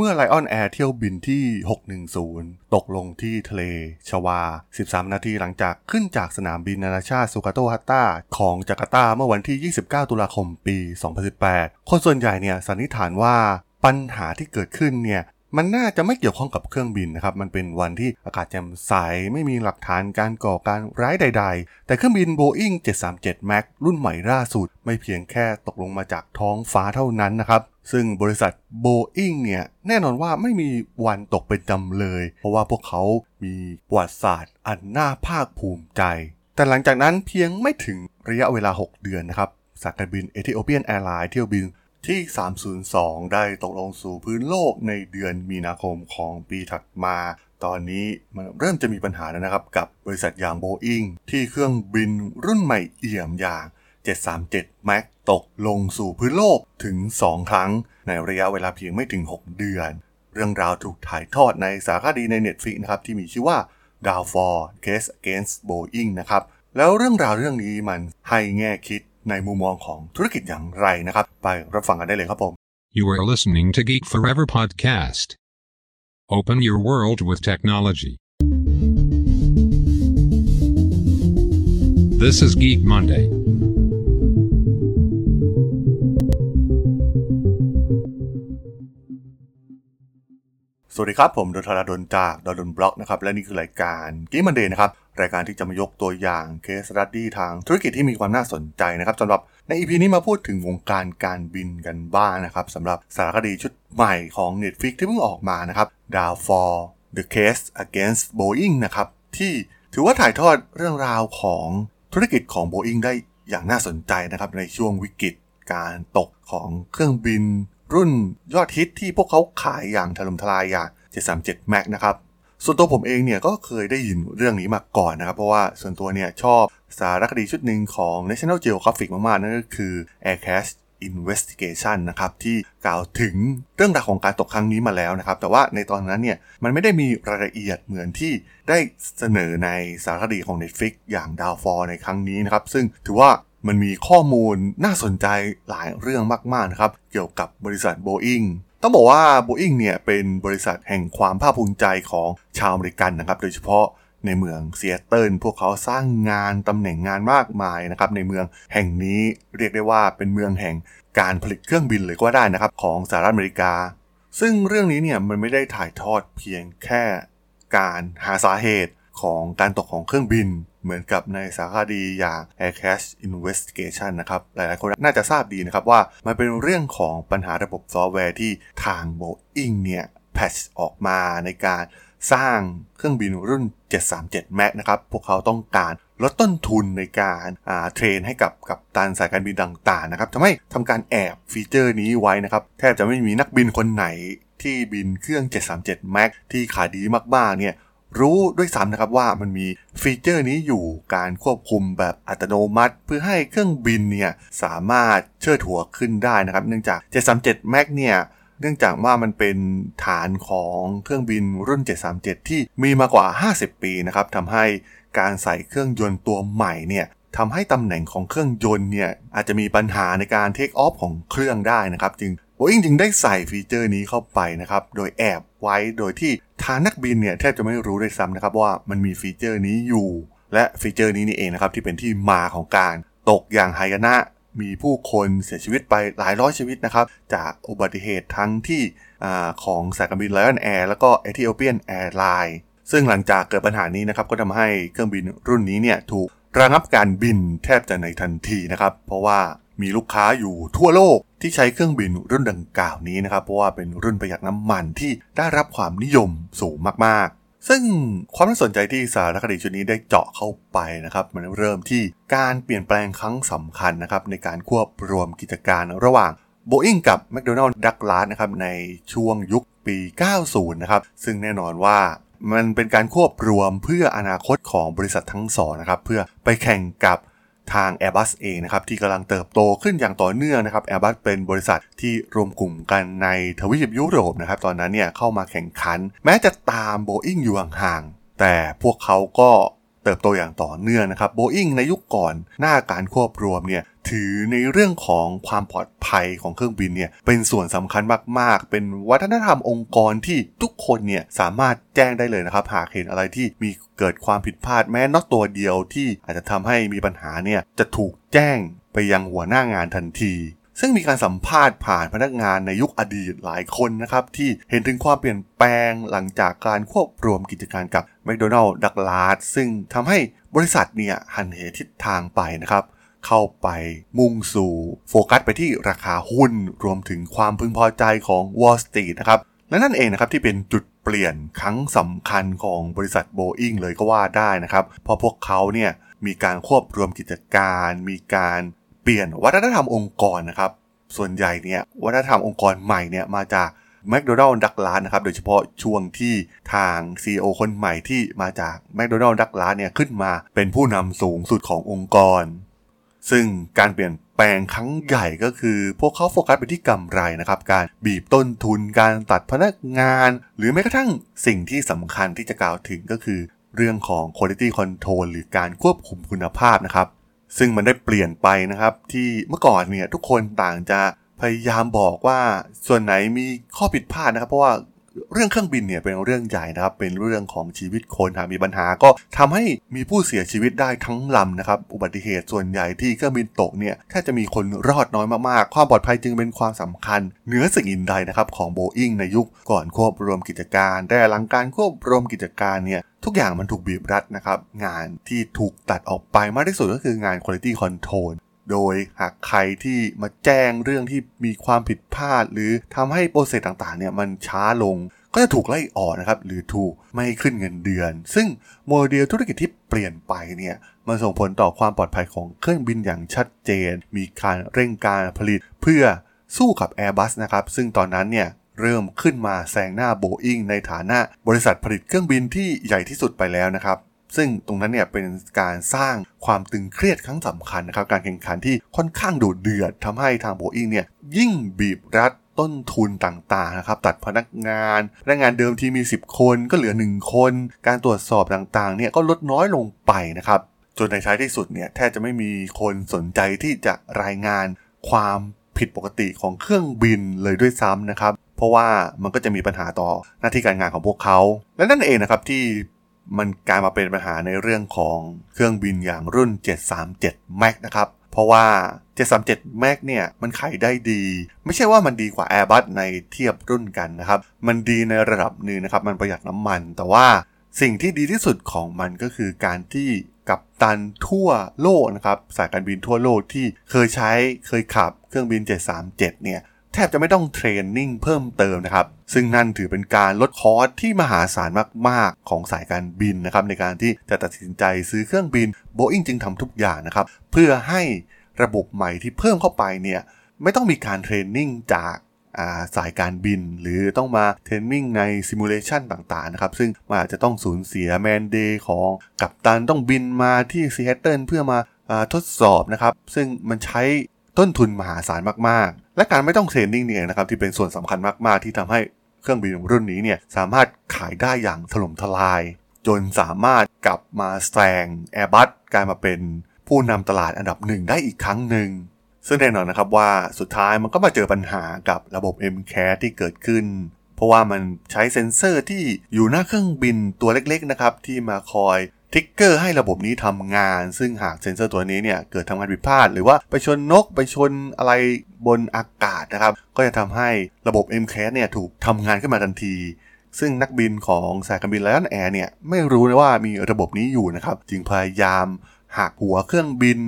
เมื่อ Lion Air เที่ยวบินที่ 610 ตกลงที่ทะเลชวา 13 นาทีหลังจากขึ้นจากสนามบินนานาชาติซูการ์โนฮัตตาของจาการ์ตาเมื่อวันที่ 29 ตุลาคมปี 2018 คนส่วนใหญ่เนี่ยสันนิษฐานว่าปัญหาที่เกิดขึ้นเนี่ยมันน่าจะไม่เกี่ยวข้องกับเครื่องบินนะครับ มันเป็นวันที่อากาศแจ่มใส ไม่มีหลักฐานการก่อการร้ายใด ๆ แต่เครื่องบิน Boeing 737 MAX รุ่นใหม่ล่าสุด ไม่เพียงแค่ตกลงมาจากท้องฟ้าเท่านั้นนะครับ ซึ่งบริษัท Boeing เนี่ย แน่นอนว่าไม่มีวันตกเป็นจำเลย เพราะว่าพวกเขามีประวัติศาสตร์อันน่าภาคภูมิใจ แต่หลังจากนั้นเพียงไม่ถึงระยะเวลา 6 เดือนนะครับสายการบิน Ethiopian Airlines เที่ยวบินที่ 302 ได้ตกลงสู่พื้นโลกในเดือนมีนาคมของปีถัดมา ตอนนี้มันเริ่มจะมีปัญหาแล้วนะครับ กับบริษัทอย่างโบอิงที่เครื่องบินรุ่นใหม่เอี่ยมอย่าง 737 MAX ตกลงสู่พื้นโลกถึง 2 ครั้ง ในระยะเวลาเพียงไม่ถึง 6 เดือน เรื่องราวถูกถ่ายทอดในสารคดีใน Netflix นะครับที่มีชื่อว่า Downfall Case Against Boeing นะครับ แล้วเรื่องราวเรื่องนี้มันให้แง่คิดในมุมมองของธุรกิจอย่างไรนะครับ ไปรับฟังกันได้เลยครับผม You are listening to Geek Forever podcast. Open your world with technology. This is Geek Monday. สวัสดีครับ ผมดนทราดนจากดนบล็อกนะครับและนี่คือรายการกีมันเดย์นะครับรายการที่จะมายกตัวอย่างเคสรัดดี้ทางธุรกิจที่มีความน่าสนใจนะครับสำหรับใน EP นี้มาพูดถึงวงการการบินกันบ้างนนะครับสำหรับสารคดีชุดใหม่ของ Netflix ที่เพิ่งออกมานะครับ Downfall The Case Against Boeing นะครับที่ถือว่าถ่ายทอดเรื่องราวของธุรกิจของ Boeing ได้อย่างน่าสนใจนะครับในช่วงวิกฤตการตกของเครื่องบิน รุ่นยอดฮิตที่พวกเขาขายอย่างถล่มทลายอย่าง 737 MAX นะครับ ส่วนตัวผมเองเนี่ยก็เคยได้ยินเรื่องนี้มาก่อนนะครับ เพราะว่าส่วนตัวเนี่ยชอบสารคดีชุดหนึ่งของ National Geographic มาก ๆ นั่นก็คือ Air Crash Investigation นะครับ ที่กล่าวถึงเรื่องราวของการตกครั้งนี้มาแล้วนะครับ แต่ว่าในตอนนั้นเนี่ยมันไม่ได้มีรายละเอียดเหมือนที่ได้เสนอในสารคดีของ Netflix อย่าง Downfall ในครั้งนี้นะครับ ซึ่งถือว่า มันมีข้อมูลน่าสนใจหลายเรื่องมากๆนะครับ เกี่ยวกับบริษัท Boeing ต้องบอกว่า Boeing เนี่ยเป็นบริษัทแห่งความภาคภูมิใจของชาวอเมริกันนะครับ โดยเฉพาะในเมืองซีแอตเทิลพวกเขาสร้างงานตำแหน่งงานมากมายนะครับ ในเมืองแห่งนี้เรียกได้ว่าเป็นเมืองแห่งการผลิตเครื่องบินเลยก็ได้นะครับ ของสหรัฐอเมริกา ซึ่งเรื่องนี้เนี่ยมันไม่ได้ถ่ายทอดเพียงแค่การหาสาเหตุของการตกของเครื่องบิน เหมือนกับในสารคดีอย่าง Air Crash Investigation นะครับ หลายๆ คนน่าจะทราบดีนะครับว่ามันเป็นเรื่องของปัญหาระบบซอฟต์แวร์ที่ทาง Boeing เนี่ย patch ออกมาในการสร้างเครื่องบินรุ่น 737 MAX นะครับ พวกเขาต้องการลดต้นทุนในการ train ให้กับกัปตันสายการบินต่างๆนะครับทำให้ทำการแอบฟีเจอร์นี้ไว้นะครับ แทบจะไม่มีนักบินคนไหนที่บินเครื่อง 737 MAX ที่ขายดีมากๆเนี่ย รู้ด้วยซ้ำนะครับว่ามันมีฟีเจอร์นี้อยู่การควบคุมแบบอัตโนมัติ เพื่อให้เครื่องบินเนี่ยสามารถเชิดหัวขึ้นได้นะครับ เนื่องจาก 737 MAX เนี่ยเนื่องจากว่ามันเป็นฐานของเครื่องบินรุ่น 737 ที่มีมากว่า 50 ปีนะครับทำให้การใส่เครื่องยนต์ตัวใหม่เนี่ยทำให้ตำแหน่งของเครื่องยนต์เนี่ยอาจจะมีปัญหาในการ take off ของเครื่องได้นะครับ จึง Boeing จึงได้ใส่ feature นี้เข้าไปนะครับ โดยแอบไว้โดยที่ทางนักบินเนี่ยแทบจะไม่รู้ด้วยซ้ำนะครับว่ามันมี feature นี้อยู่ และ feature นี้นี่เองนะครับที่เป็นที่มาของการตกอย่างหายนะ มีผู้คนเสียชีวิตไปหลายร้อยชีวิตนะครับ จากอุบัติเหตุทั้งที่อของสายการบิน Lion Air แล้วก็ Ethiopian Airlines ซึ่งหลังจากเกิดปัญหานี้นะครับก็ทำให้เครื่องบินรุ่นนี้เนี่ยถูกระงับการบินแทบจะในทันทีนะครับ เพราะว่า มีลูกค้าอยู่ทั่วโลกที่ใช้เครื่องบินรุ่นดังกล่าวนี้นะครับ เพราะว่าเป็นรุ่นประหยัดน้ำมันที่ได้รับความนิยมสูงมากๆ ซึ่งความน่าสนใจที่สารคดีชุดนี้ได้เจาะเข้าไปนะครับ มันเริ่มที่การเปลี่ยนแปลงครั้งสำคัญนะครับในการควบรวมกิจการระหว่าง Boeing กับ McDonnell Douglas นะครับในช่วงยุคปี 90 นะครับ ซึ่งแน่นอนว่ามันเป็นการควบรวมเพื่ออนาคตของบริษัททั้งสองนะครับ เพื่อไปแข่งกับ ทาง Airbus เองนะครับที่กำลังเติบโตขึ้นอย่างต่อเนื่องนะครับ Airbus เป็นบริษัทที่รวมกลุ่มกันในทวีปยุโรปนะครับตอนนั้นเนี่ยเข้ามาแข่งขัน แม้จะตาม Boeing อยู่ห่างๆแต่พวกเขาก็ เติบโตอย่างต่อเนื่องนะครับโบอิงในยุคก่อนหน้าการควบรวมเนี่ยถือในเรื่องของความปลอดภัยของเครื่องบินเนี่ยเป็นส่วนสำคัญมาก ๆ เป็นวัฒนธรรมองค์กรที่ทุกคนเนี่ยสามารถแจ้งได้เลยนะครับ หากเห็นอะไรที่มีเกิดความผิดพลาดแม้นอกตัวเดียวที่อาจจะทำให้มีปัญหาเนี่ยจะถูกแจ้งไปยังหัวหน้างานทันทีซึ่งมีการสัมภาษณ์ผ่านพนักงานในยุคอดีตหลายคนนะครับที่เห็นถึงความเปลี่ยนแปลงหลังจากการควบรวมกิจการกับ แมคโดนัลล์ดักลาสซึ่งทำให้บริษัทเนี่ยหันเหทิศทางไปนะครับ เข้าไปมุ่งสู่โฟกัสไปที่ราคาหุ้นรวมถึงความพึงพอใจของ Wall Street นะครับและนั่นเองนะครับที่เป็นจุดเปลี่ยนครั้งสำคัญของบริษัทโบอิงเลยก็ว่าได้นะครับ เพราะพวกเขาเนี่ยมีการควบรวมกิจการ มีการเปลี่ยนวัฒนธรรมองค์กรนะครับ ส่วนใหญ่เนี่ยวัฒนธรรมองค์กรใหม่เนี่ยมาจาก แมคโดนัลล์ดักลาสนะครับ โดยเฉพาะช่วงที่ทาง CEO คนใหม่ที่มาจากแมคโดนัลล์ดักลาสเนี่ยขึ้นมาเป็นผู้นำสูงสุดขององค์กร ซึ่งการเปลี่ยนแปลงครั้งใหญ่ก็คือ พวกเขาโฟกัสไปที่กำไรนะครับ การบีบต้นทุนการตัดพนักงาน หรือแม้กระทั่งสิ่งที่สำคัญที่จะกล่าวถึงก็คือ เรื่องของ quality control หรือการควบคุมคุณภาพนะครับซึ่งมันได้เปลี่ยนไปนะครับที่เมื่อก่อนเนี่ยทุกคนต่างจะ พยายามบอกว่าส่วนไหนมีข้อผิดพลาดนะครับ เพราะว่าเรื่องเครื่องบินเนี่ยเป็นเรื่องใหญ่นะครับ เป็นเรื่องของชีวิตคนหากมีปัญหาก็ทำให้มีผู้เสียชีวิตได้ทั้งลำนะครับ อุบัติเหตุส่วนใหญ่ที่เครื่องบินตกเนี่ยแค่จะมีคนรอดน้อยมากๆ ความปลอดภัยจึงเป็นความสำคัญเหนือสิ่งอื่นใดนะครับของโบอิงในยุคก่อนควบรวมกิจการ แต่หลังการควบรวมกิจการเนี่ยทุกอย่างมันถูกบีบรัดนะครับ งานที่ถูกตัดออกไปมากที่สุดก็คืองาน quality control โดยหากใครที่มาแจ้งเรื่องที่มีความผิดพลาด หรือทำให้โปรเซสต่างๆเนี่ยมันช้าลง ก็จะถูกไล่ออกนะครับหรือถูกไม่ขึ้นเงินเดือน ซึ่งโมเดลธุรกิจที่เปลี่ยนไปเนี่ยมันส่งผลต่อความปลอดภัยของเครื่องบินอย่างชัดเจน มีการเร่งการผลิตเพื่อสู้กับ Airbus นะครับซึ่งตอนนั้นเนี่ยเริ่มขึ้นมาแซงหน้าโบอิงในฐานะบริษัทผลิตเครื่องบินที่ใหญ่ที่สุดไปแล้วนะครับ ซึ่งตรงนั้นเนี่ยเป็นการสร้างความตึงเครียดครั้งสำคัญนะครับ การแข่งขันที่ค่อนข้างดุเดือดทำให้ทางโบอิงเนี่ยยิ่งบีบรัดต้นทุนต่างๆนะครับตัดพนักงาน พนักงานเดิมที่มี 10 คนก็เหลือ 1 คน การตรวจสอบต่างๆเนี่ยก็ลดน้อยลงไปนะครับจนในท้ายที่สุดเนี่ยแทบจะไม่มีคนสนใจที่จะรายงานความผิดปกติของเครื่องบินเลยด้วยซ้ำนะครับ เพราะว่ามันก็จะมีปัญหาต่อหน้าที่การงานของพวกเขา และนั่นเองนะครับที่ มันกลายมาเป็นปัญหาในเรื่องของเครื่องบินอย่างรุ่น 737 MAX นะครับ เพราะว่า 737 MAX เนี่ย มันขายได้ดี ไม่ใช่ว่ามันดีกว่า Airbus ในเทียบรุ่นกันนะครับ มันดีในระดับหนึ่งนะครับ มันประหยัดน้ำมัน แต่ว่าสิ่งที่ดีที่สุดของมันก็คือการที่กับตันทั่วโลกนะครับ สายการบินทั่วโลกที่เคยใช้เคยขับเครื่องบิน 737 เนี่ย ทบจะไม่ต้องเทรนนิ่งเพิ่มเติมนะครับ ซึ่งนั่นถือเป็นการลดคอสที่มหาศาลมาก ๆ ของสายการบินนะครับในการที่จะตัดสินใจซื้อเครื่องบิน Boeing จึงทำทุกอย่างนะครับ เพื่อให้ระบบใหม่ที่เพิ่มเข้าไปเนี่ยไม่ต้องมีการ training จากสายการบิน หรือต้องมา training ใน simulation ต่างๆนะครับ ซึ่งมันอาจจะต้องสูญเสีย man-day ของกัปตันต้องบินมาที่ซีแอตเทิลเพื่อมาทดสอบนะครับ ซึ่งมันใช้ต้นทุนมหาศาลมากๆ และการไม่ต้อง training เนี่ยนะครับที่เป็นส่วนสำคัญมากๆ ที่ทำให้เครื่องบินรุ่นนี้เนี่ยสามารถขายได้อย่างถล่มทลาย จนสามารถกลับมาแซง Airbus กลายมาเป็นผู้นำตลาดอันดับหนึ่งได้อีกครั้งหนึ่ง ซึ่งแน่นอนนะครับว่าสุดท้ายมันก็มาเจอปัญหากับระบบ MCAS ที่เกิดขึ้น เพราะว่ามันใช้เซ็นเซอร์ที่อยู่หน้าเครื่องบินตัวเล็กๆนะครับที่มาคอย trigger ให้ระบบนี้ทำงาน ซึ่งหากเซ็นเซอร์ตัวนี้เนี่ยเกิดทำงานผิดพลาด หรือว่าไปชนนกไปชนอะไรบนอากาศนะครับ ก็จะทำให้ระบบ MCAS เนี่ยถูกทำงานขึ้นมาทันที ซึ่งนักบินของสายการบิน Lion Air เนี่ยไม่รู้เลยว่ามีระบบนี้อยู่นะครับ จึงพยายามหักหัวเครื่องบิน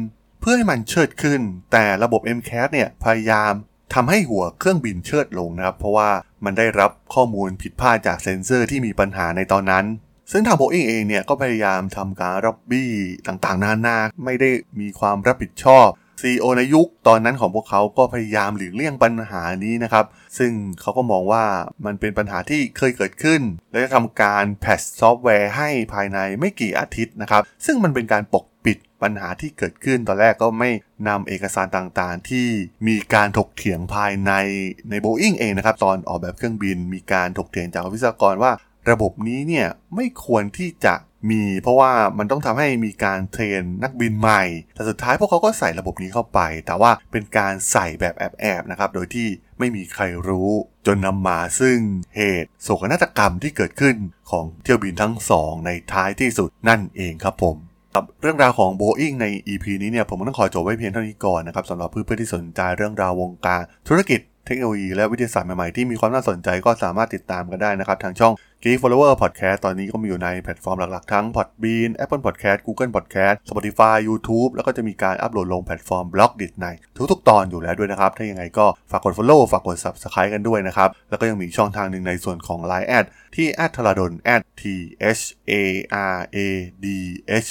เพื่อให้มันเชิดขึ้น แต่ระบบ MCAS เนี่ยพยายามทำให้หัวเครื่องบินเชิดลงนะครับ เพราะว่ามันได้รับข้อมูลผิดพลาดจากเซ็นเซอร์ที่มีปัญหาในตอนนั้น ซึ่งทางโบอิงเองเนี่ยก็พยายามทำการรับบี้ต่างๆ นานาไม่ได้มีความรับผิดชอบ CEO ในยุคตอนนั้นของพวกเขาก็พยายามหลีกเลี่ยงปัญหานี้นะครับ ซึ่งเขาก็มองว่ามันเป็นปัญหาที่เคยเกิดขึ้น และจะทำการแพทซอฟต์แวร์ให้ภายในไม่กี่อาทิตย์นะครับ ซึ่งมันเป็นการปกปิดปัญหาที่เกิดขึ้นตอนแรกก็ไม่นำเอกสารต่างๆ ที่มีการถกเถียงภายในใน Boeing เองนะครับ ตอนออกแบบเครื่องบินมีการถกเถียงจากวิศวกรว่า ระบบนี้เนี่ยไม่ควรที่จะมีเพราะว่ามันต้องทำให้มีการเทรนนักบินใหม่ แต่สุดท้ายพวกเขาก็ใส่ระบบนี้เข้าไป แต่ว่าเป็นการใส่แบบแอบๆนะครับ โดยที่ไม่มีใครรู้จนนำมาซึ่งเหตุโศกนาฏกรรมที่เกิดขึ้นของเที่ยวบินทั้งสองในท้ายที่สุดนั่นเองครับผมกับเรื่องราวของ Boeing ใน EP นี้เนี่ยผมต้องขอจบไว้เพียงเท่านี้ก่อนนะครับสำหรับเพื่อนๆที่สนใจเรื่องราววงการธุรกิจ เทคโนโลยีและวิทยาศาสตร์ใหม่ๆ ที่มีความน่าสนใจก็สามารถติดตามกันได้นะครับ ทางช่อง Geek Forever Podcast ตอนนี้ก็มีอยู่ในแพลตฟอร์มหลักๆ ทั้ง Podbean Apple Podcast Google Podcast Spotify YouTube แล้วก็จะมีการอัปโหลดลงแพลตฟอร์ม Blockdit ในทุกๆ ตอนอยู่แล้วด้วยนะครับ ถ้ายังไงก็ฝากกด Follow ฝากกด Subscribe กันด้วยนะครับ แล้วก็ยังมีช่องทางหนึ่งในส่วนของ Line add ที่ t h a r a d o n t h a r a d h